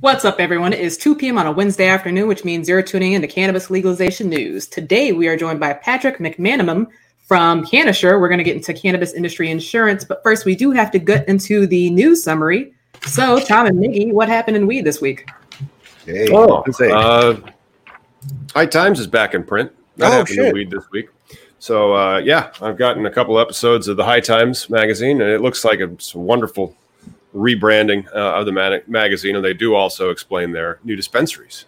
What's up, everyone? It is 2 p.m. on a Wednesday afternoon, which means you're tuning in to cannabis legalization news. Today, we are joined by Patrick McManamon from Cannasure. We're going to get into cannabis industry insurance, but first, we do have to get into the news summary. So, Tom and Miggy, what happened in weed this week? Hey, Oh, uh, High Times is back in print. That Oh, happened shit. in weed this week. So uh, yeah, I've gotten a couple episodes of the High Times magazine, and it looks like it's a wonderful rebranding uh, of the mag- magazine. And they do also explain their new dispensaries.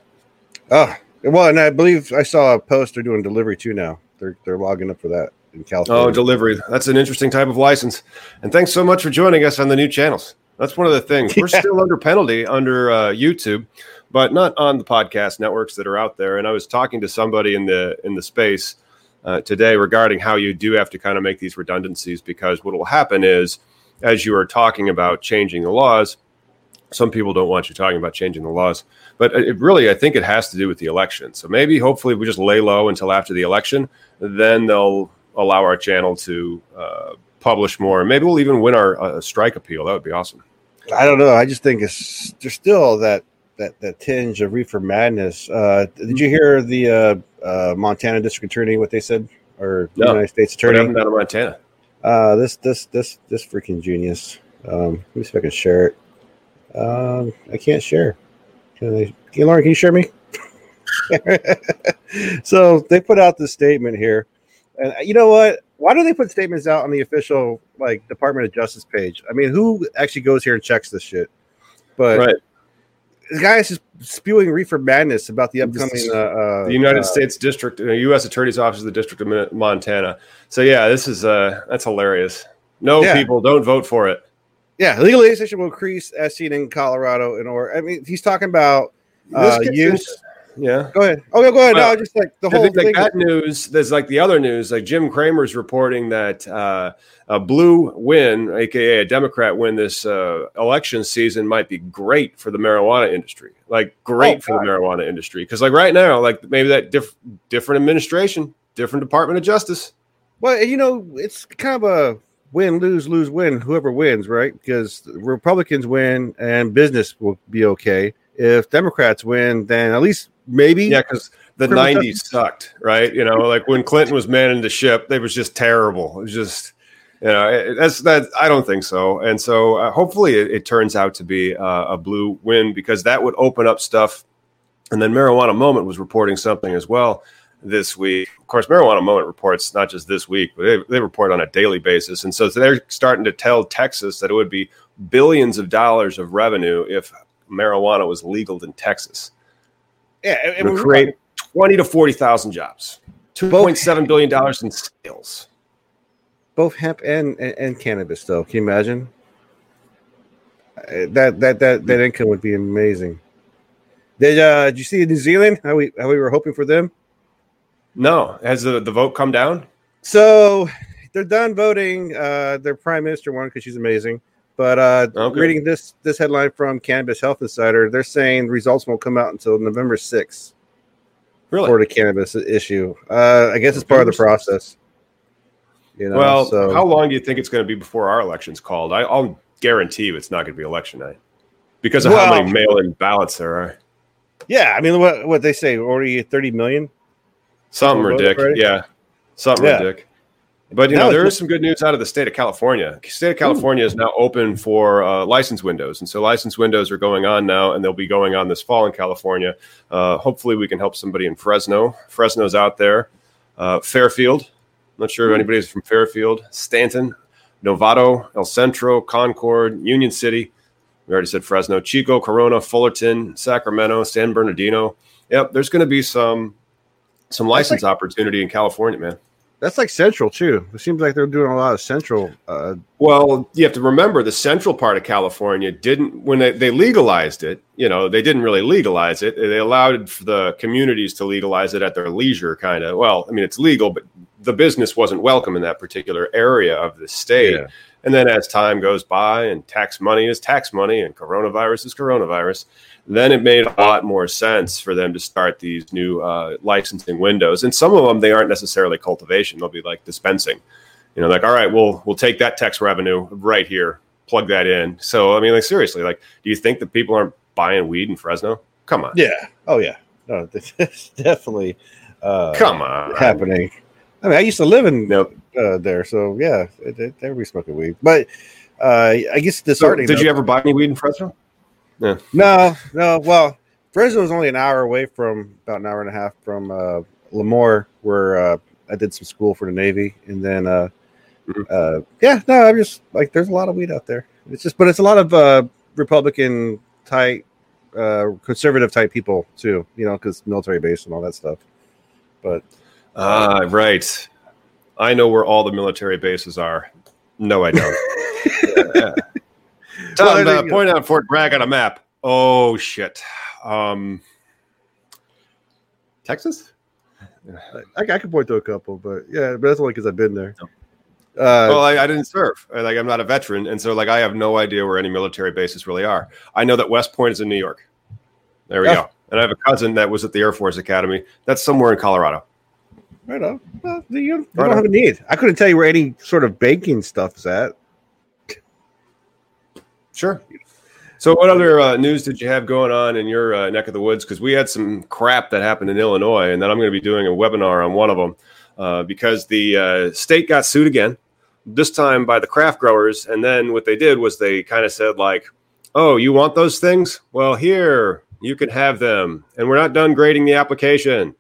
oh, well, and I believe I saw a post they're doing delivery too now. They're they're logging up for that in California. Oh, delivery. That's an interesting type of license. And thanks so much for joining us on the new channels. That's one of the things. We're Yeah. still under penalty under uh, YouTube, but not on the podcast networks that are out there. And I was talking to somebody in the in the space uh, today regarding how you do have to kind of make these redundancies because what will happen is as you are talking about changing the laws, some people don't want you talking about changing the laws, but it really, I think it has to do with the election. So maybe, hopefully, we just lay low until after the election. Then they'll allow our channel to uh, publish more. Maybe we'll even win our uh, strike appeal. That would be awesome. I don't know. I just think it's there's still that that that tinge of reefer madness. Uh, did you hear the uh, uh, Montana district attorney what they said, or No. United States What attorney? happened down in Montana? Uh, this this this this freaking genius. Um, let me see if I can share it. Um, I can't share. Can I? Can Lauren? Can you share me? so they put out this statement here, and you know what? Why do they put statements out on the official like Department of Justice page? I mean, who actually goes here and checks this shit? But Right. The guy is just spewing reefer madness about the upcoming uh, uh, The United uh, States District, uh, U.S. Attorney's Office of the District of Montana. So yeah, this is uh, that's hilarious. No, Yeah. people, don't vote for it. Yeah, legalization will increase as seen in Colorado and or I mean he's talking about This uh, gets use. into- yeah. Go ahead. Oh, yeah, go ahead. Well, no, just like the whole like thing. that news. There's like the other news. Like Jim Cramer's reporting that uh, a blue win, aka a Democrat win this uh, election season, might be great for the marijuana industry. Like great Oh, for the marijuana industry because like right now, like maybe that diff- different administration, different Department of Justice. Well, you know, it's kind of a win, lose, lose, win. Whoever wins, right? Because Republicans win and business will be okay. If Democrats win, then at least maybe. Yeah, because the Criminal '90s sucked, right? You know, like when Clinton was manning the ship, they was just terrible. It was just, you know, it- that's that. I don't think so. And so, uh, hopefully, it, it turns out to be uh, a blue win because that would open up stuff. And then Marijuana Moment was reporting something as well this week. Of course, Marijuana Moment reports not just this week, but they, they report on a daily basis. And so they're starting to tell Texas that it would be billions of dollars of revenue if marijuana was legal in Texas yeah. It would create 20 to 40,000 jobs. $2.7 billion in sales. both hemp and, and and cannabis. Though, can you imagine? Uh, That that that that income would be amazing. Did uh, did you see New Zealand? How we how we were hoping for them? No, has the, the vote come down? So they're done voting. Uh, their prime minister won because she's amazing. But uh, Okay. reading this this headline from Cannabis Health Insider, they're saying results won't come out until November sixth Really? for the cannabis issue. Uh, I guess it's part of the process. You know, well, so how long do you think it's going to be before our election's called? I, I'll guarantee you it's not going to be election night because of how many mail-in ballots there are. yeah, I mean, what what they say already thirty million. Something ridiculous. Yeah, something Yeah. ridiculous. But you Now know, there is some good news out of the state of California. The state of California is now open for uh, license windows, and so license windows are going on now, and they'll be going on this fall in California. Uh, hopefully, we can help somebody in Fresno. Fresno's out there. Uh, Fairfield. I'm not sure if anybody's from Fairfield. Stanton, Novato, El Centro, Concord, Union City. We already said Fresno, Chico, Corona, Fullerton, Sacramento, San Bernardino. Yep, there's going to be some some license opportunity in California, man. That's like Central too. It seems like they're doing a lot of Central. Uh, Well, you have to remember the central part of California didn't when they, they legalized it. You know, they didn't really legalize it. They allowed for the communities to legalize it at their leisure, kind of. Well, I mean, it's legal, but the business wasn't welcome in that particular area of the state. Yeah. And then as time goes by, and tax money is tax money, and coronavirus is coronavirus, then it made a lot more sense for them to start these new uh, licensing windows. And some of them they aren't necessarily cultivation; they'll be like dispensing. You know, like all right, we'll we'll take that tax revenue right here, plug that in. So I mean, like seriously, like, do you think that people aren't buying weed in Fresno? Come on. Yeah. Oh yeah. No, it's definitely uh, Come on. happening. I mean, I used to live in Nope. uh, there, so yeah, it, it, everybody's smoking weed. But uh, I guess So, disheartening. did though- you ever buy any weed in Fresno? No, no. Well, Fresno is only an hour away from about an hour and a half from uh, Lemoore, where uh, I did some school for the Navy, and then uh, Mhm. uh, yeah, no, I'm just like there's a lot of weed out there. It's just, but it's a lot of uh, Republican type, uh, conservative type people too. You know, because military base and all that stuff. But Ah, right. I know where all the military bases are. No, I don't. Yeah. Tom, Well, uh, point out Fort Bragg on a map. Oh shit. Um, Texas? I, I could point to a couple, but yeah, but that's only because I've been there. Uh, well, I, I didn't serve. I- Like I'm not a veteran, and so like I have no idea where any military bases really are. I know that West Point is in New York. There we Yeah. go. And I have a cousin that was at the Air Force Academy. That's somewhere in Colorado. right on. Well, you, you Right don't on. have a need. I couldn't tell you where any sort of banking stuff is at. Sure. So, what other uh, news did you have going on in your uh, neck of the woods? Because we had some crap that happened in Illinois, and then I'm going to be doing a webinar on one of them uh, because the uh, state got sued again, this time by the craft growers. And then what they did was they kind of said, like, oh, you want those things? Well, here, you can have them. And we're not done grading the application.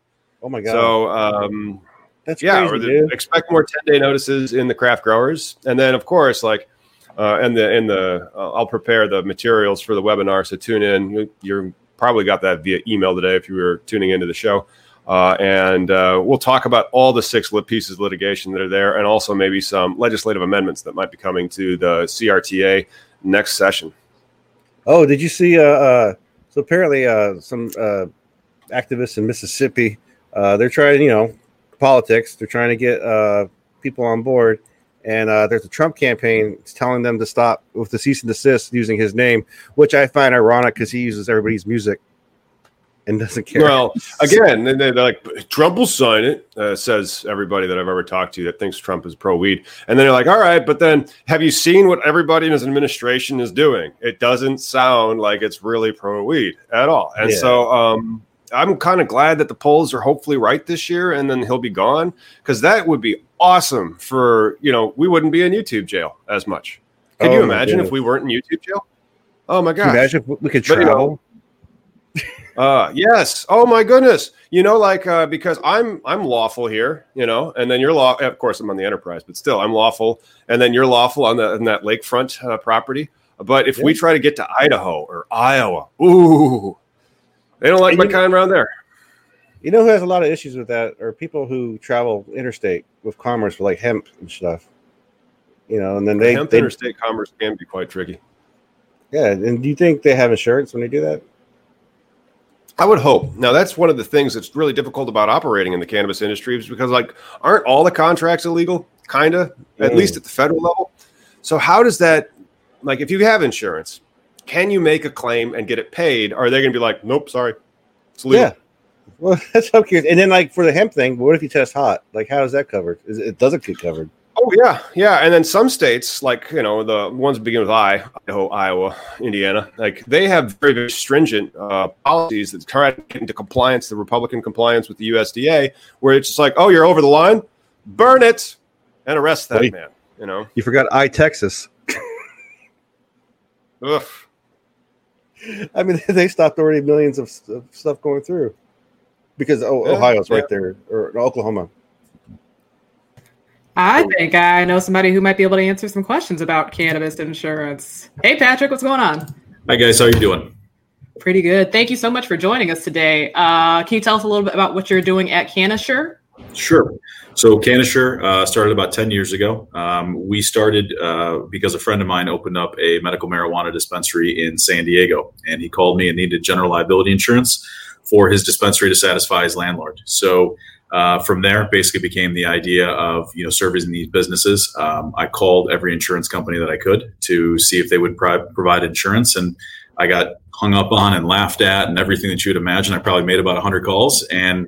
Oh my god! So, um, that's yeah, crazy, or the, expect more 10 day notices in the craft growers. And then, of course, like, uh, and the, in the, uh, I'll prepare the materials for the webinar. So tune in. You- probably got that via email today if you were tuning into the show. Uh, and uh, we'll talk about all the six pieces of litigation that are there and also maybe some legislative amendments that might be coming to the CRTA next session. Oh, did you see? Uh, uh, so apparently, some activists in Mississippi, they're trying, you know, politics. They're trying to get people on board, and uh, there's a Trump campaign telling them to stop with the cease and desist using his name, which I find ironic because he uses everybody's music and doesn't care. Well, again, and they're like, Trump will sign it, uh, says everybody that I've ever talked to that thinks Trump is pro weed. And then they're like, all right, but then have you seen what everybody in his administration is doing? It doesn't sound like it's really pro weed at all. And Yeah. so um, I'm kind of glad that the polls are hopefully right this year and then he'll be gone because that would be awesome for, you know, we wouldn't be in YouTube jail as much. Can Oh, you imagine if we weren't in YouTube jail? Oh my gosh. imagine if we could But, you know, travel. Uh yes. Oh my goodness. You know, like uh because I'm I'm lawful here, you know, and then you're law of course I'm on the enterprise, but still I'm lawful, and then you're lawful on the on that lakefront uh, property. But if we try to get to Idaho or Iowa, ooh, they don't like And my you- kind around there. You know who has a lot of issues with that are people who travel interstate with commerce for like hemp and stuff. You know, and then they, Hemp they interstate commerce can be quite tricky. yeah. And do you think they have insurance when they do that? I would hope. Now, that's one of the things that's really difficult about operating in the cannabis industry is because, like, aren't all the contracts illegal? Kind of, at Mm. least at the federal level. So, how does that, like, if you have insurance, can you make a claim and get it paid? Or are they going to be like, nope, sorry, it's illegal? Yeah. Well, that's so curious. And then, like for the hemp thing, what if you test hot? Like, how is that covered? Is it, it doesn't get covered? Oh yeah, yeah. And then some states, like you know, the ones that begin with I, Idaho, Iowa, Indiana, like they have very, very stringent uh, policies that try to get into compliance, the Republican compliance with the USDA, where it's just like, oh, you're over the line, burn it, and arrest that Wait. man. You know, You forgot I Texas. Ugh. I mean, they stopped already millions of, of stuff going through because oh, Yeah, Ohio's yeah. right there or Oklahoma. I think I know somebody who might be able to answer some questions about cannabis insurance. Hey, Patrick, what's going on? Hi guys, how are you doing? Pretty good. Thank you so much for joining us today. Uh, can you tell us a little bit about what you're doing at Cannasure? Sure. So Cannasure uh, started about ten years ago. Um, we started uh, because a friend of mine opened up a medical marijuana dispensary in San Diego, and he called me and needed general liability insurance for his dispensary to satisfy his landlord. So uh, from there, basically became the idea of you know servicing these businesses. Um, I called every insurance company that I could to see if they would pri- provide insurance, and I got hung up on and laughed at and everything that you would imagine. I probably made about 100 calls. And,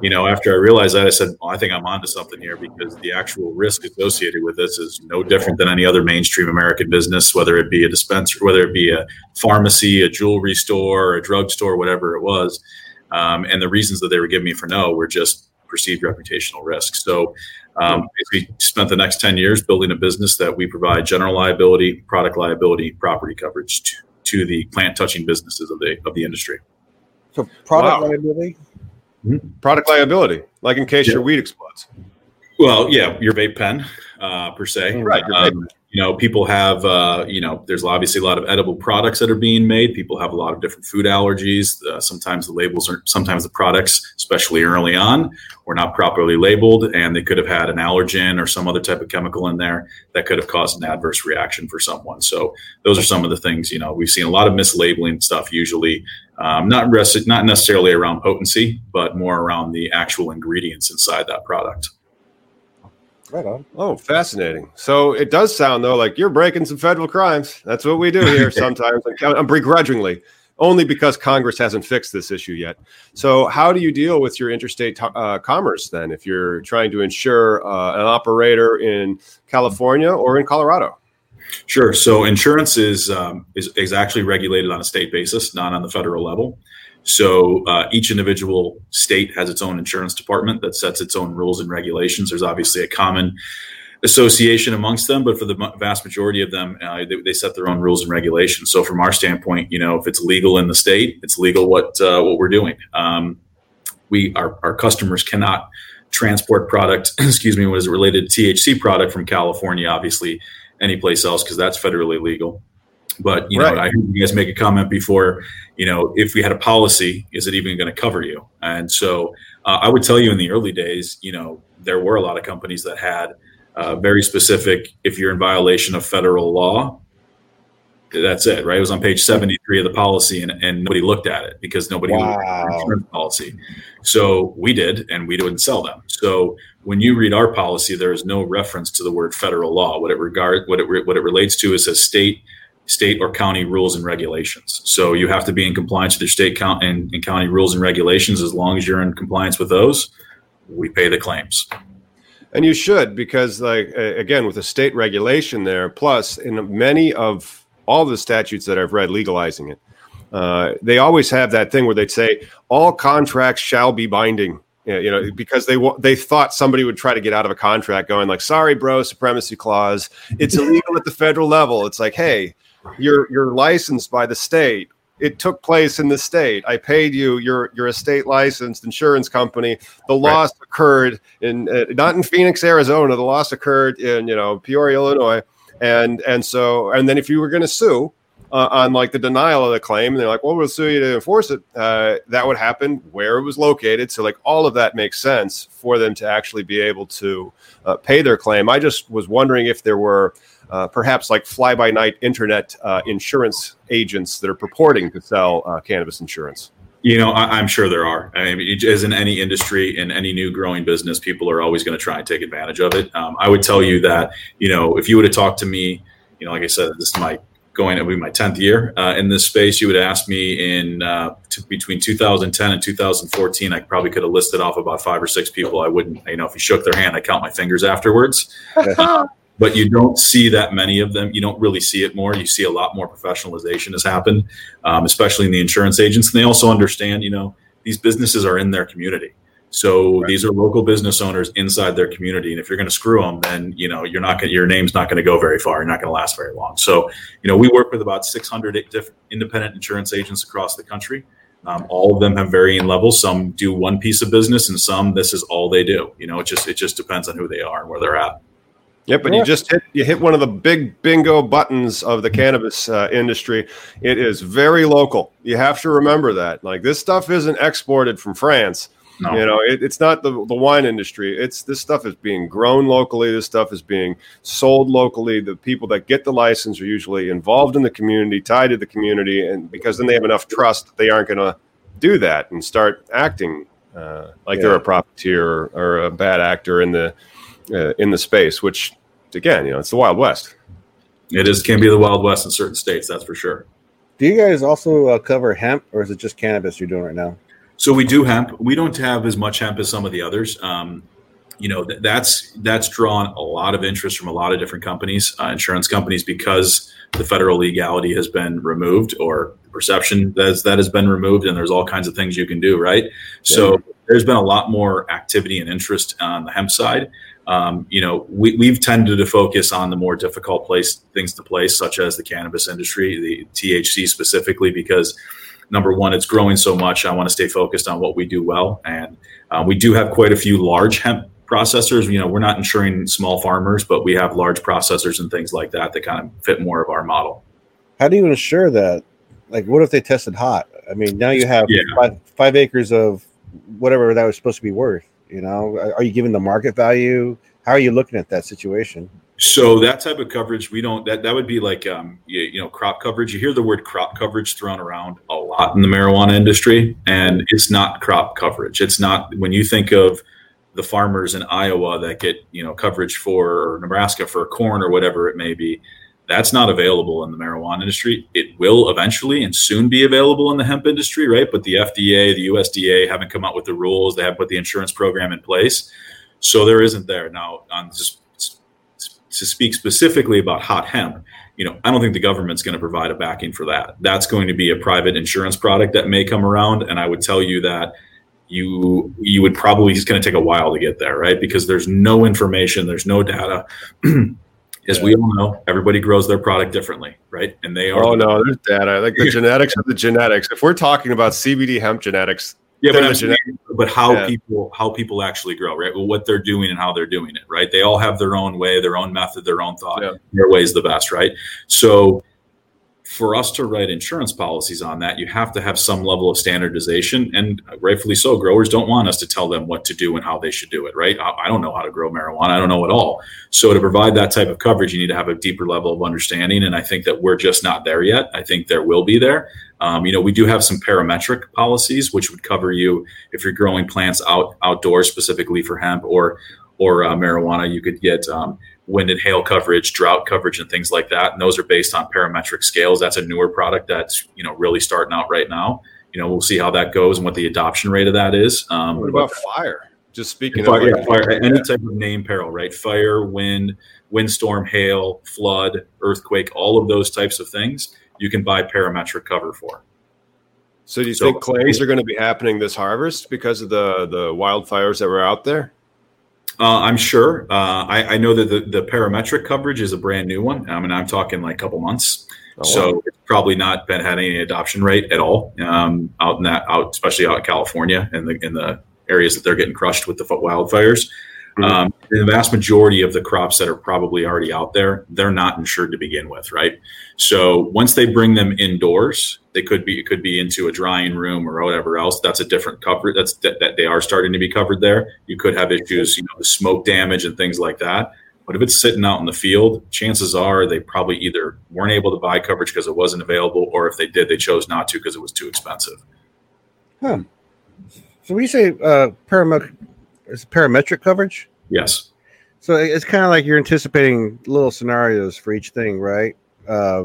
you know, after I realized that, I said, well, I think I'm onto something here because the actual risk associated with this is no different than any other mainstream American business, whether it be a dispenser, whether it be a pharmacy, a jewelry store, a drugstore, whatever it was. Um, and the reasons that they were giving me for no were just perceived reputational risk. So um, we spent the next 10 years building a business that we provide general liability, product liability, property coverage to, to the plant touching businesses of the of the industry. So product wow. liability? Mm-hmm. Product liability, like in case yeah. your weed explodes. Well, yeah, your vape pen, uh, per se. Right. Um, you know people have uh, you know there's obviously a lot of edible products that are being made. People have a lot of different food allergies. Uh, sometimes the labels are sometimes the products especially early on were not properly labeled and they could have had an allergen or some other type of chemical in there that could have caused an adverse reaction for someone. So those are some of the things you know we've seen a lot of mislabeling stuff usually um, not rest, not necessarily around potency but more around the actual ingredients inside that product Right on. Oh, fascinating. So it does sound though like you're breaking some federal crimes. That's what we do here sometimes. I'm begrudgingly, only because Congress hasn't fixed this issue yet. So how do you deal with your interstate uh, commerce then, if you're trying to insure uh, an operator in California or in Colorado? Sure. So insurance is, um, is is actually regulated on a state basis, not on the federal level. So uh, each individual state has its own insurance department that sets its own rules and regulations. There's obviously a common association amongst them, but for the vast majority of them, uh, they, they, set their own rules and regulations. So from our standpoint, you know, if it's legal in the state, it's legal what uh, what we're doing. Um, we our, our customers cannot transport product, excuse me, what is related to THC product from California, obviously, any place else because that's federally legal. But you know. I heard you guys make a comment before. You know, if we had a policy, is it even going to cover you? And so, uh, I would tell you in the early days, you know, there were a lot of companies that had uh, very specific. If you're in violation of federal law, that's it, right? It was on page 73 of the policy, and, and nobody looked at it because nobody wow. Looked at insurance policy. So we did, and we didn't sell them. So when you read our policy, there is no reference to the word federal law. What it regard what it what it relates to is a state state or county rules and regulations. So you have to be in compliance with your state count and, and, county rules and regulations. As long as you're in compliance with those, we pay the claims. And you should, because like again, with a state regulation there, plus in many of all the statutes that I've read legalizing it, uh, they always have that thing where they'd say all contracts shall be binding you know, because they they thought somebody would try to get out of a contract, going like, "Sorry, bro, supremacy clause. It's illegal at the federal level." It's like, hey, you're you're licensed by the state. It took place in the state. I paid you. You're you're a state licensed insurance company. The loss right. occurred in uh, not in Phoenix, Arizona. The loss occurred in you know Peoria, Illinois, and and so and then if you were going to sue, uh, on like the denial of the claim, and they're like, "Well, we'll sue you to enforce it." Uh, that would happen where it was located. So, like, all of that makes sense for them to actually be able to uh, pay their claim. I just was wondering if there were uh, perhaps like fly-by-night internet uh, insurance agents that are purporting to sell uh, cannabis insurance. You know, I, am sure there are. I mean, as in any industry, in any new growing business, people are always going to try and take advantage of it. Um, I would tell you that, you know, if you would have talked to me, you know, like I said, this is my going to be my 10th year uh, in this space. You would ask me in uh, t- between 2010 and 2014, I probably could have listed off about five or six people. I wouldn't, you know, if you shook their hand, I count my fingers afterwards. but you don't see that many of them. You don't really see it more. You see a lot more professionalization has happened, um, especially in the insurance agents. And they also understand, you know, these businesses are in their community. So right. these are local business owners inside their community, and if you're going to screw them, then you know you're not going your name's not going to go very far. You're not going to last very long. So you know we work with about 600 independent insurance agents across the country. Um, all of them have varying levels. Some do one piece of business, and some this is all they do. You know, it just it just depends on who they are and where they're at. Yep, but yeah. you just hit you hit one of the big bingo buttons of the cannabis uh, industry. It is very local. You have to remember that. Like this stuff isn't exported from France. No. You know, it, it's not the, the wine industry. It's this stuff is being grown locally. This stuff is being sold locally. The people that get the license are usually involved in the community, tied to the community, and because then they have enough trust, they aren't going to do that and start acting uh, like yeah. they're a profiteer or a bad actor in the uh, in the space, which again, you know, it's the Wild West. It is can be the Wild West in certain states, that's for sure. Do you guys also uh, cover hemp, or is it just cannabis you're doing right now? So we do hemp. We don't have as much hemp as some of the others. Um, you know th- that's that's drawn a lot of interest from a lot of different companies, uh, insurance companies, because the federal legality has been removed or perception that that has been removed, and there's all kinds of things you can do, right? Yeah. So there's been a lot more activity and interest on the hemp side. Um, you know, we, we've tended to focus on the more difficult place things to place, such as the cannabis industry, the THC specifically, because number one, it's growing so much. I want to stay focused on what we do well, and uh, we do have quite a few large hemp processors. You know, we're not insuring small farmers, but we have large processors and things like that that kind of fit more of our model. How do you ensure that? Like, what if they tested hot? I mean, now you have yeah. five, five acres of whatever that was supposed to be worth. You know, are you giving the market value? How are you looking at that situation? So that type of coverage, we don't. That that would be like um, you, you, know crop coverage. You hear the word crop coverage thrown around a lot in the marijuana industry, and it's not crop coverage. It's not when you think of the farmers in Iowa that get you know coverage for or Nebraska for corn or whatever it may be. That's not available in the marijuana industry. It will eventually and soon be available in the hemp industry, right? But the FDA, the USDA haven't come out with the rules. They haven't put the insurance program in place, so there isn't there now. On just to speak specifically about hot hemp, you know, I don't think the government's going to provide a backing for that. That's going to be a private insurance product that may come around, and I would tell you that you you would probably it's going to take a while to get there, right? Because there's no information, there's no data. As yeah. we all know, everybody grows their product differently, right? And they are. Oh no, there's data. Like the genetics of the genetics. If we're talking about CBD hemp genetics, yeah, but, saying, but how yeah. people how people actually grow, right? Well, what they're doing and how they're doing it, right? They all have their own way, their own method, their own thought. Yeah. Their way is the best, right? So for us to write insurance policies on that, you have to have some level of standardization. And rightfully so, growers don't want us to tell them what to do and how they should do it, right? I, don't know how to grow marijuana. I don't know at all. So to provide that type of coverage, you need to have a deeper level of understanding. And I think that we're just not there yet. I think there will be there. Um, you know, we do have some parametric policies, which would cover you if you're growing plants out outdoors specifically for hemp or or uh, marijuana. You could get um, wind and hail coverage, drought coverage, and things like that. And those are based on parametric scales. That's a newer product that's you know really starting out right now. You know, we'll see how that goes and what the adoption rate of that is. Um, what about fire? Just speaking fire, of yeah, fire, any type of name peril, right? Fire, wind, windstorm, hail, flood, earthquake, all of those types of things you can buy parametric cover for. So do you so, think claims are going to be happening this harvest because of the the wildfires that were out there? Uh, I'm sure. Uh, I, I, know that the, the parametric coverage is a brand new one. I mean, I'm talking like a couple months. Oh, so wow. it's probably not been had any adoption rate at all um, out in that out, especially out in California and the in the areas that they're getting crushed with the wildfires. Mm-hmm. Um, the vast majority of the crops that are probably already out there, they're not insured to begin with, right? So once they bring them indoors, they could be it could be into a drying room or whatever else. That's a different cover. That's that, that they are starting to be covered there. You could have issues, you know, the smoke damage and things like that. But if it's sitting out in the field, chances are they probably either weren't able to buy coverage because it wasn't available, or if they did, they chose not to because it was too expensive. Huh. So we say uh, parametric is parametric coverage? Yes. So it's kind of like you're anticipating little scenarios for each thing, right? Uh,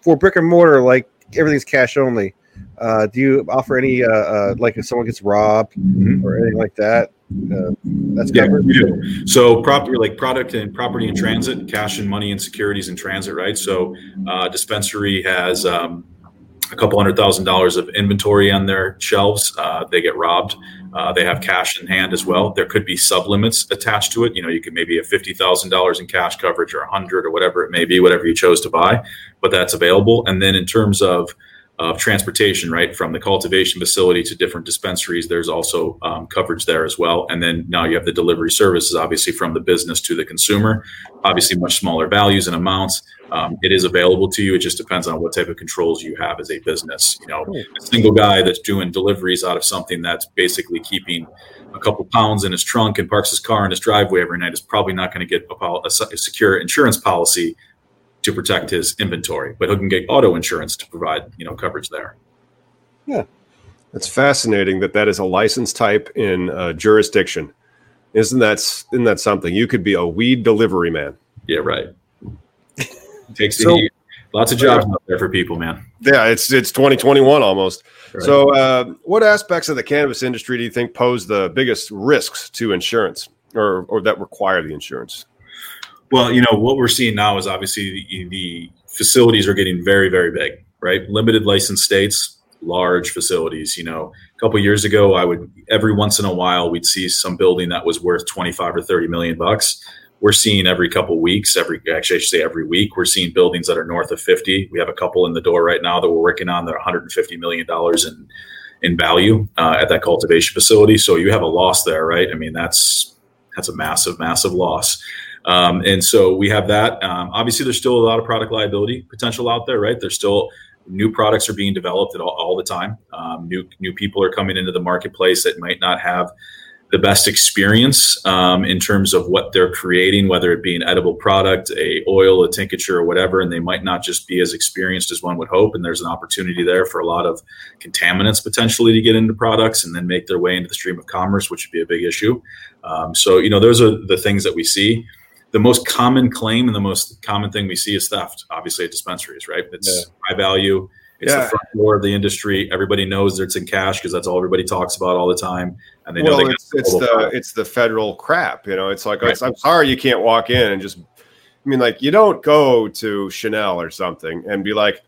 for brick and mortar, like everything's cash only. Uh, do you offer any, uh, uh, like if someone gets robbed mm-hmm. or anything like that? Uh, that's covered. Yeah, we do. So property, like product and property in transit, cash and money and securities in transit, right? So uh, dispensary has um, a couple hundred thousand dollars of inventory on their shelves. Uh, they get robbed. Uh, they have cash in hand as well. There could be sublimits attached to it. You know, you could maybe have fifty thousand dollars in cash coverage or a hundred or whatever it may be, whatever you chose to buy, but that's available. And then in terms of of transportation, right, from the cultivation facility to different dispensaries. There's also um, coverage there as well. And then now you have the delivery services, obviously, from the business to the consumer. Obviously, much smaller values and amounts. Um, it is available to you. It just depends on what type of controls you have as a business. You know, a single guy that's doing deliveries out of something that's basically keeping a couple pounds in his trunk and parks his car in his driveway every night is probably not going to get a, a, a secure insurance policy to protect his inventory, but he can get auto insurance to provide you know coverage there. Yeah, it's fascinating that that is a license type in uh, jurisdiction. Isn't that isn't that something? You could be a weed delivery man. Yeah, right. takes so, Lots of jobs out there for people, man. Yeah, it's it's 2021 almost. Right. So, uh, what aspects of the cannabis industry do you think pose the biggest risks to insurance, or or that require the insurance? Well, you know what we're seeing now is obviously the, the facilities are getting very very big, right? Limited license states, large facilities. You know, a couple years ago, I would every once in a while we'd see some building that was worth 25 or 30 million bucks we're seeing every couple weeks, every actually I should say every week, we're seeing buildings that are north of 50. We have a couple in the door right now that we're working on that are 150 million dollars in in value uh, at that cultivation facility. So you have a loss there, right? I mean, that's that's a massive, massive loss. Um, and so we have that. Um, obviously, there's still a lot of product liability potential out there, right? There's still new products are being developed all, all the time. Um, new new people are coming into the marketplace that might not have the best experience um, in terms of what they're creating, whether it be an edible product, a oil, a tincture, or whatever, and they might not just be as experienced as one would hope. And there's an opportunity there for a lot of contaminants potentially to get into products and then make their way into the stream of commerce, which would be a big issue. Um, so you know, those are the things that we see. The most common claim and the most common thing we see is theft. Obviously, at dispensaries, right? It's yeah. high value it's yeah. the front door of the industry. Everybody knows that it's in cash because that's all everybody talks about all the time. And they know well, they it's, it's the it's the federal crap. You know, it's like right. I'm sorry you can't walk in and just. I mean, like you don't go to Chanel or something and be like.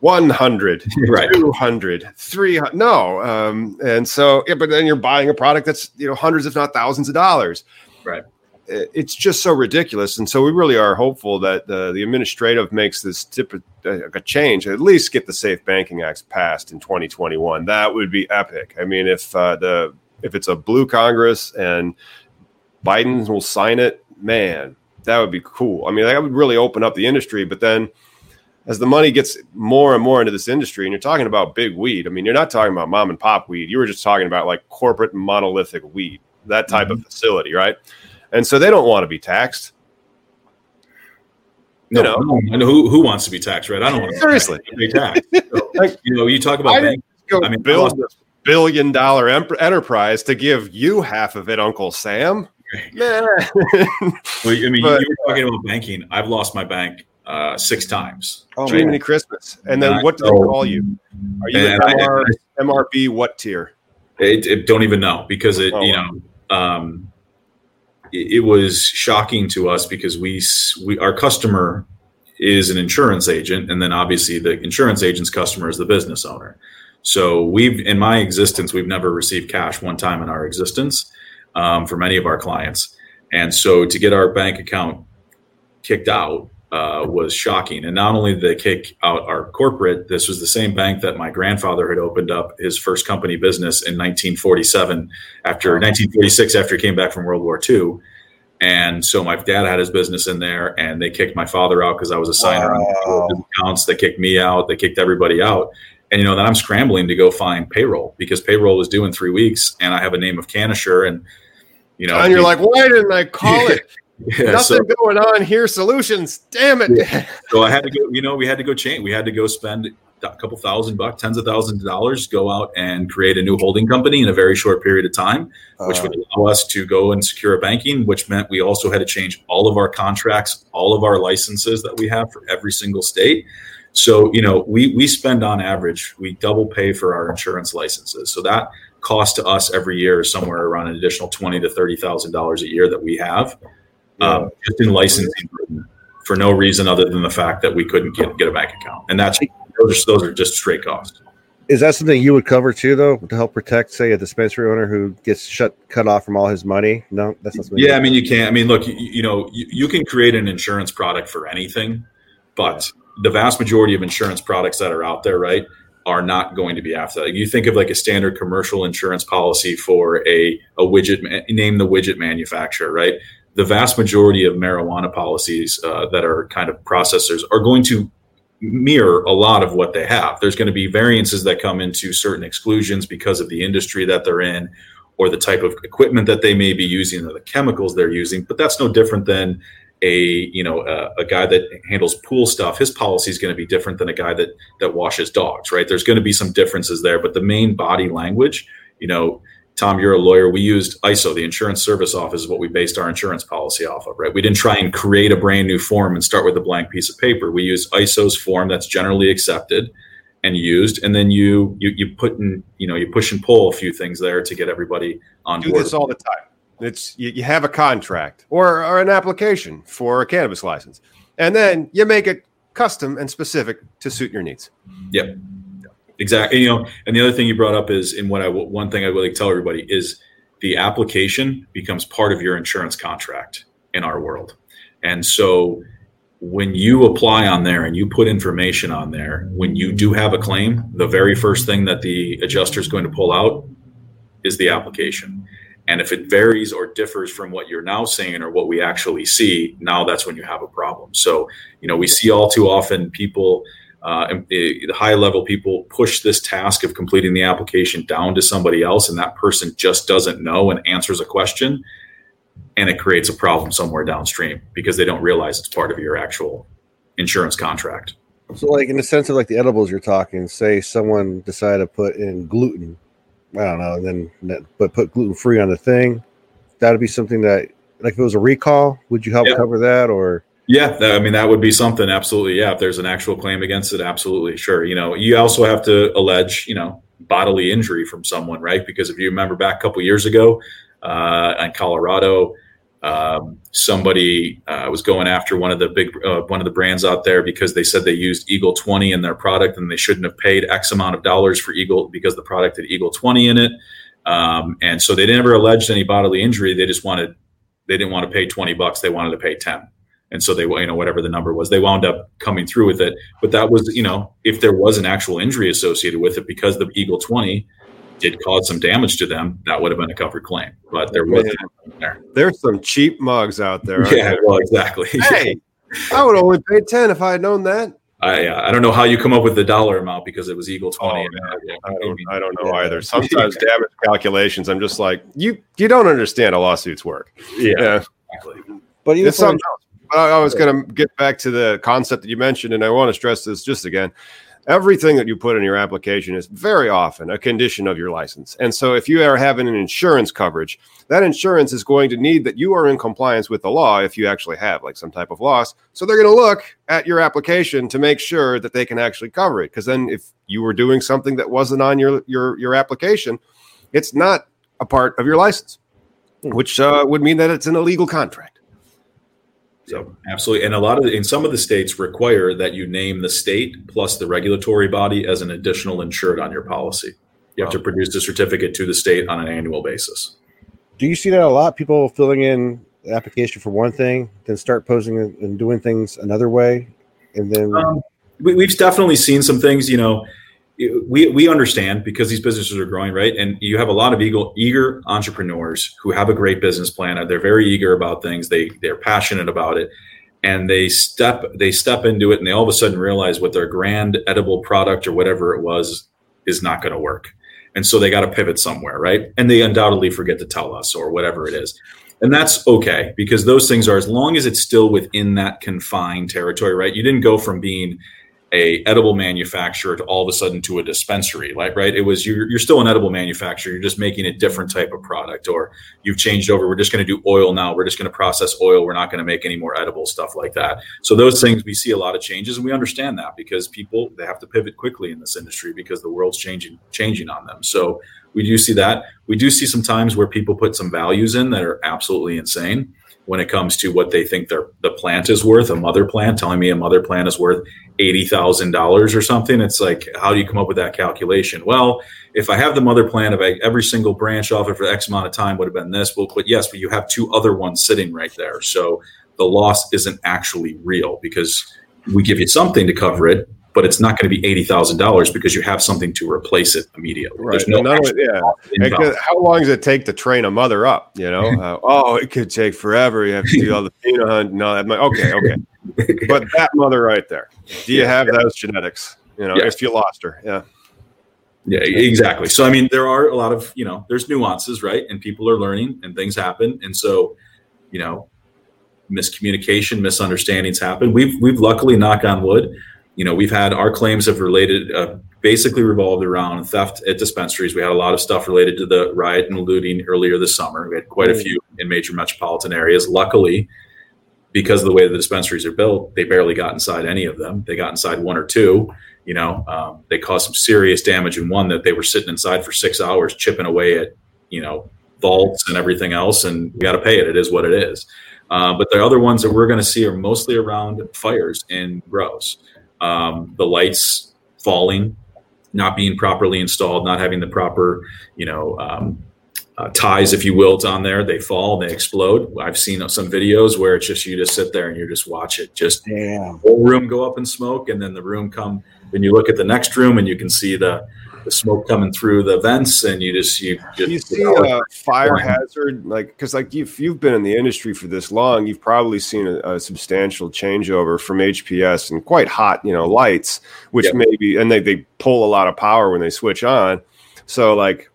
100 right. 200 300 no um, and so yeah but then you're buying a product that's you know hundreds if not thousands of dollars right it's just so ridiculous. And so we really are hopeful that the, the administrative makes this tip uh, a change, at least get the Safe Banking Act passed in 2021. That would be epic. I mean, if uh, the if it's a blue Congress and Biden will sign it, man, that would be cool. I mean, that would really open up the industry. But then as the money gets more and more into this industry, and you're talking about big weed, I mean, you're not talking about mom and pop weed. You were just talking about like corporate monolithic weed, that type mm-hmm. of facility, right? And so they don't want to be taxed. No, you know, who who wants to be taxed, right? I don't want to seriously be taxed. So, you know, you talk about bank, I mean, build this billion dollar enterprise to give you half of it, Uncle Sam. Yeah. well, I mean, but, you were talking about banking. I've lost my bank uh, six times. Oh, Jiminy Christmas! And then what do they call you? Are you MR, I, MRB what tier? It, it, don't even know because it, oh, you know, um, it was shocking to us because we, we our customer is an insurance agent and then obviously the insurance agent's customer is the business owner. So we've in my existence we've never received cash one time in our existence um, for many of our clients. And so to get our bank account kicked out uh, was shocking. And not only did they kick out our corporate, this was the same bank that my grandfather had opened up his first company business in 1947, after 1946, after he came back from World War II. And so my dad had his business in there, and they kicked my father out because I was a signer wow. on accounts. They kicked me out. They kicked everybody out. And you know, then I'm scrambling to go find payroll because payroll was due in three weeks, and I have a name of Cannasure, and you know, and you're like, why didn't I call it? Yeah, Nothing so, going on here. Solutions. Damn it. Yeah. so I had to go, you know, we had to go change. We had to go spend a couple thousand bucks, tens of thousands of dollars, go out and create a new holding company in a very short period of time, which uh, would allow us to go and secure a banking, which meant we also had to change all of our contracts, all of our licenses that we have for every single state. So, you know, we we spend on average, we double pay for our insurance licenses. So that cost to us every year is somewhere around an additional twenty to thirty thousand dollars a year that we have um, just in licensing for no reason other than the fact that we couldn't get, get a bank account. And that's those, those are just straight costs. Is that something you would cover too, though, to help protect, say, a dispensary owner who gets shut cut off from all his money? No, that's not. Yeah, I mean, you can't. I mean, look, you, you know, you, you, can create an insurance product for anything, but the vast majority of insurance products that are out there, right, are not going to be after that. You think of like a standard commercial insurance policy for a a widget, name the widget manufacturer, right? The vast majority of marijuana policies uh, that are kind of processors are going to mirror a lot of what they have. There's going to be variances that come into certain exclusions because of the industry that they're in or the type of equipment that they may be using or the chemicals they're using, but that's no different than a you know a, a guy that handles pool stuff his policy is going to be different than a guy that that washes dogs right there's going to be some differences there but the main body language you know Tom, you're a lawyer. We used ISO, the Insurance Service Office, is what we based our insurance policy off of, right? We didn't try and create a brand new form and start with a blank piece of paper. We use ISO's form that's generally accepted and used, and then you you you put in you know you push and pull a few things there to get everybody on Do board. this all the time. It's you, you have a contract or, or an application for a cannabis license, and then you make it custom and specific to suit your needs. Yep. Exactly. You know, and the other thing you brought up is, and what I one thing I would like to tell everybody is, the application becomes part of your insurance contract in our world, and so when you apply on there and you put information on there, when you do have a claim, the very first thing that the adjuster is going to pull out is the application. And if it varies or differs from what you're now saying or what we actually see, now that's when you have a problem. So, you know, we see all too often people uh, the high level people push this task of completing the application down to somebody else, and that person just doesn't know and answers a question, and it creates a problem somewhere downstream because they don't realize it's part of your actual insurance contract. So, like in the sense of like the edibles you're talking, say someone decided to put in gluten, I don't know, and then but put gluten free on the thing, that'd be something that, like, if it was a recall, would you help cover that or? Yeah, that, I mean that would be something. Absolutely, yeah. If there's an actual claim against it, absolutely, sure. You know, you also have to allege, you know, bodily injury from someone, right? Because if you remember back a couple years ago uh, in Colorado, um, somebody uh, was going after one of the big uh, one of the brands out there because they said they used Eagle 20 in their product and they shouldn't have paid X amount of dollars for Eagle because the product had Eagle 20 in it. Um, and so they never alleged any bodily injury. They just wanted they didn't want to pay 20 bucks. They wanted to pay 10 and so they you know whatever the number was they wound up coming through with it but that was you know if there was an actual injury associated with it because the eagle 20 did cause some damage to them that would have been a covered claim but there was there there's some cheap mugs out there yeah there? well exactly hey i would only pay 10 if i had known that I, uh, I don't know how you come up with the dollar amount because it was Eagle 20. Oh, I, don't, I don't know either. Sometimes damage calculations, I'm just like, you you don't understand how lawsuits work. Yeah. yeah. Exactly. But it's something else. I was going to get back to the concept that you mentioned, and I want to stress this just again. Everything that you put in your application is very often a condition of your license. And so, if you are having an insurance coverage, that insurance is going to need that you are in compliance with the law if you actually have like some type of loss. So, they're going to look at your application to make sure that they can actually cover it. Because then, if you were doing something that wasn't on your your your application, it's not a part of your license, which uh, would mean that it's an illegal contract. So absolutely, and a lot of the, in some of the states require that you name the state plus the regulatory body as an additional insured on your policy. You have wow. to produce a certificate to the state on an annual basis. Do you see that a lot? People filling in the application for one thing, then start posing and doing things another way, and then um, we, we've definitely seen some things. You know, we, we understand because these businesses are growing, right? And you have a lot of eager, eager entrepreneurs who have a great business plan. They're very eager about things. They they're passionate about it, and they step they step into it, and they all of a sudden realize what their grand edible product or whatever it was is not going to work, and so they got to pivot somewhere, right? And they undoubtedly forget to tell us or whatever it is. And that's okay because those things are as long as it's still within that confined territory, right? You didn't go from being a edible manufacturer to all of a sudden to a dispensary like right? It was you're, you're still an edible manufacturer you're just making a different type of product or you've changed over we're just going to do oil now we're just going to process oil we're not going to make any more edible stuff like that. So those things we see a lot of changes and we understand that because people they have to pivot quickly in this industry because the world's changing changing on them. So we do see that. We do see some times where people put some values in that are absolutely insane when it comes to what they think their the plant is worth. A mother plant telling me a mother plant is worth eighty thousand dollars or something. It's like, how do you come up with that calculation? Well, if I have the mother plant, I, every single branch off it for X amount of time would have been this. Well, but yes, but you have two other ones sitting right there, so the loss isn't actually real because we give you something to cover it, but it's not going to be eighty thousand dollars because you have something to replace it immediately. Right. No yeah. How long does it take to train a mother up? You know, uh, oh, it could take forever. You have to do all the pheno hunt and all that. Okay, okay. but that mother right there, do you yeah, have yeah. those genetics? You know, if you lost her, yeah. Yeah, exactly. So I mean, there are a lot of you know, there's nuances, right? And people are learning, and things happen, and so you know, miscommunication, misunderstandings happen. We've we've luckily, knock on wood, you know we've had our claims have related uh, basically revolved around theft at dispensaries. We had a lot of stuff related to the riot and looting earlier this summer. We had quite a mm. few in major metropolitan areas. Luckily, because of the way the dispensaries are built, they barely got inside any of them. They got inside one or two. You know, um, they caused some serious damage in one that they were sitting inside for six hours, chipping away at you know vaults and everything else, and we got to pay it. It is what it is. Uh, but the other ones that we're going to see are mostly around fires and grows. Um, the lights falling, not being properly installed, not having the proper, you know, um, uh, ties, if you will, on there. They fall, they explode. I've seen some videos where it's just you just sit there and you just watch it, just Damn. whole room go up in smoke, and then the room come. Then you look at the next room and you can see the the smoke coming through the vents, and you just you just you see a fire hazard like because like if you've been in the industry for this long, you've probably seen a, a substantial changeover from HPS and quite hot you know lights, which yep. maybe and they they pull a lot of power when they switch on. So like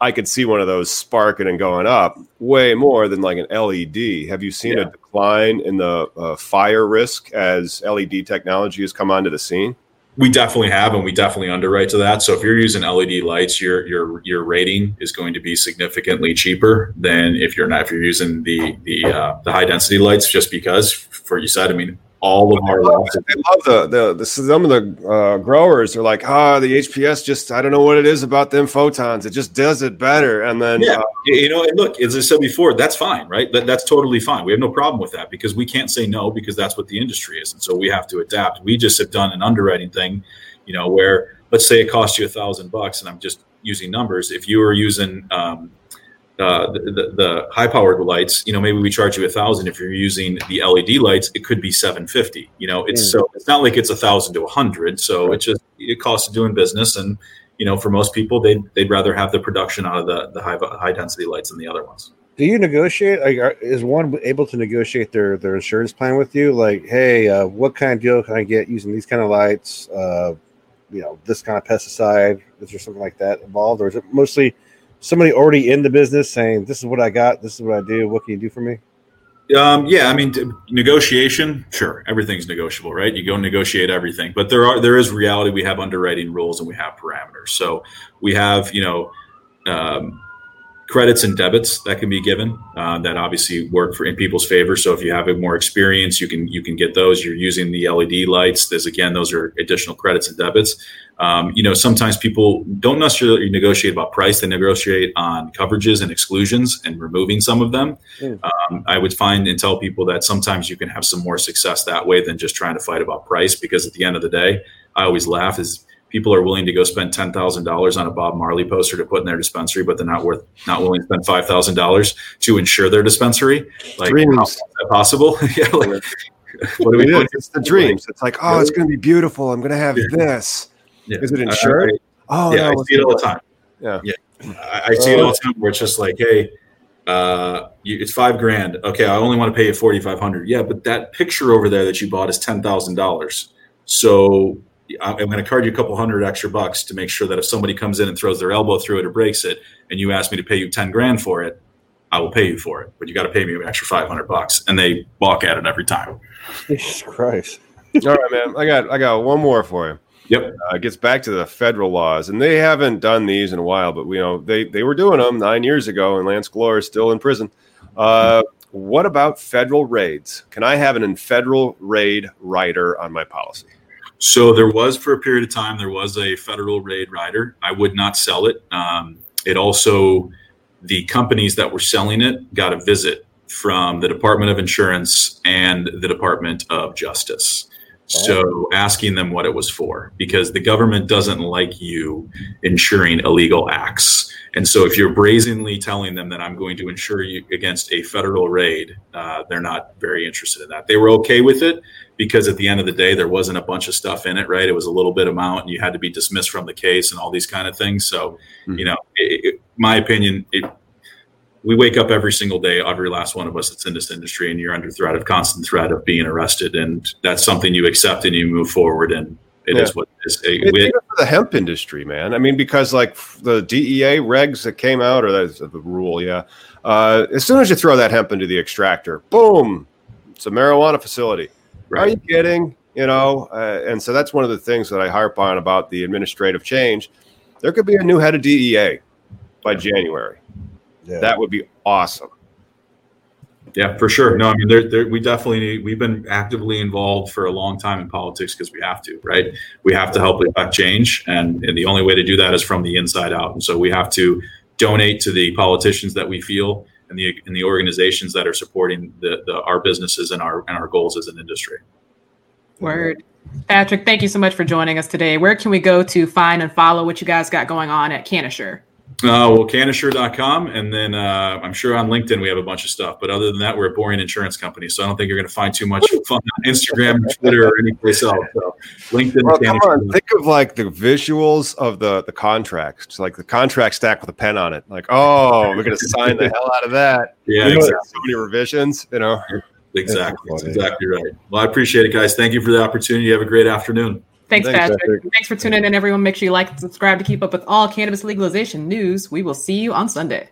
I could see one of those sparking and going up way more than like an LED. Have you seen yeah. a decline in the uh, fire risk as LED technology has come onto the scene? We definitely have, and we definitely underwrite to that. So if you're using LED lights, your your your rating is going to be significantly cheaper than if you're not if you're using the the uh, the high density lights. Just because, for you said, I mean, all of our losses. I love the, the, the some of the uh, growers are like, ah, the HPS just I don't know what it is about them photons. It just does it better. And then yeah, uh, you know, and look, as I said before, that's fine, right? That, that's totally fine. We have no problem with that because we can't say no because that's what the industry is, and so we have to adapt. We just have done an underwriting thing, you know, where let's say it costs you a thousand bucks, and I'm just using numbers. If you were using um, uh, the, the, the, high powered lights, you know, maybe we charge you a thousand. If you're using the LED lights, it could be 750, you know, it's mm. so, it's not like it's a thousand to a hundred. So right. it just, it costs doing business. And, you know, for most people, they'd, they'd rather have the production out of the, the high, high density lights than the other ones. Do you negotiate? Like, is one able to negotiate their, their insurance plan with you? Like, Hey, uh, what kind of deal can I get using these kind of lights? Uh, you know, this kind of pesticide, is there something like that involved? Or is it mostly, somebody already in the business saying, "This is what I got. This is what I do. What can you do for me?" Um, yeah, I mean, negotiation, sure, everything's negotiable, right? You go negotiate everything, but there are there is reality. We have underwriting rules and we have parameters. So we have, you know, um, credits and debits that can be given uh, that obviously work for in people's favor. So if you have more experience, you can you can get those. You're using the LED lights. There's again, those are additional credits and debits. Um, you know, sometimes people don't necessarily negotiate about price; they negotiate on coverages and exclusions and removing some of them. Mm. Um, I would find and tell people that sometimes you can have some more success that way than just trying to fight about price. Because at the end of the day, I always laugh is people are willing to go spend ten thousand dollars on a Bob Marley poster to put in their dispensary, but they're not worth not willing to spend five thousand dollars to insure their dispensary. Like, dreams. how is that possible? yeah, like, what do we do? It's the dreams. It's like, oh, it's going to be beautiful. I'm going to have yeah. this. Yeah. Is it insured? oh, yeah, no, I see it all the time. Yeah, yeah, I, I see it all the time where it's just like, hey. Uh, you, it's five grand. Okay, I only want to pay you forty five hundred. Yeah, but that picture over there that you bought is ten thousand dollars. So I'm going to card you a couple hundred extra bucks to make sure that if somebody comes in and throws their elbow through it or breaks it, and you ask me to pay you 10 grand for it, I will pay you for it, but you got to pay me an extra 500 bucks. And they balk at it every time. Jesus Christ. All right, man. I got, I got one more for you. Yep. Uh, it gets back to the federal laws, and they haven't done these in a while, but you know they they were doing them nine years ago, and Lance Glore is still in prison. Uh, what about federal raids? Can I have an federal raid rider on my policy? So there was for a period of time there was a federal raid rider. I would not sell it. Um, it also the companies that were selling it got a visit from the Department of Insurance and the Department of Justice. So asking them what it was for, because the government doesn't like you insuring illegal acts. And so if you're brazenly telling them that I'm going to insure you against a federal raid, uh, they're not very interested in that. They were okay with it because at the end of the day, there wasn't a bunch of stuff in it, right? It was a little bit amount and you had to be dismissed from the case and all these kind of things. So, mm-hmm. you know, it, it, my opinion, it, we wake up every single day, every last one of us that's in this industry, and you're under threat of constant threat of being arrested. And that's something you accept and you move forward. And it yeah. is what it is. It, the hemp industry, man. I mean, because like the DEA regs that came out, or that's the rule, yeah. Uh, as soon as you throw that hemp into the extractor, boom, it's a marijuana facility. Right. Are you kidding? you know, uh, and so that's one of the things that I harp on about the administrative change. There could be a new head of DEA by January. Yeah. That would be awesome. Yeah, for sure. No, I mean, there, there, we definitely need, we've been actively involved for a long time in politics because we have to, right? We have to help affect change, and, and the only way to do that is from the inside out. And so we have to donate to the politicians that we feel and the and the organizations that are supporting the, the our businesses and our and our goals as an industry. Word. Patrick, thank you so much for joining us today. Where can we go to find and follow what you guys got going on at Cannasure? Uh, well, cannasure.com. And then uh, I'm sure on LinkedIn we have a bunch of stuff. But other than that, we're a boring insurance company. So I don't think you're going to find too much fun on Instagram, Twitter, or anyplace else. So LinkedIn. Well, come on. Think of like the visuals of the, the contracts, like the contract stack with a pen on it. Like, oh, we're going to sign the hell out of that. Yeah, you exactly. so many revisions, you know. Exactly. That's exactly right. Well, I appreciate it, guys. Thank you for the opportunity. Have a great afternoon. Thanks, Thanks Patrick. Patrick. Thanks for tuning in, everyone. Make sure you like and subscribe to keep up with all cannabis legalization news. We will see you on Sunday.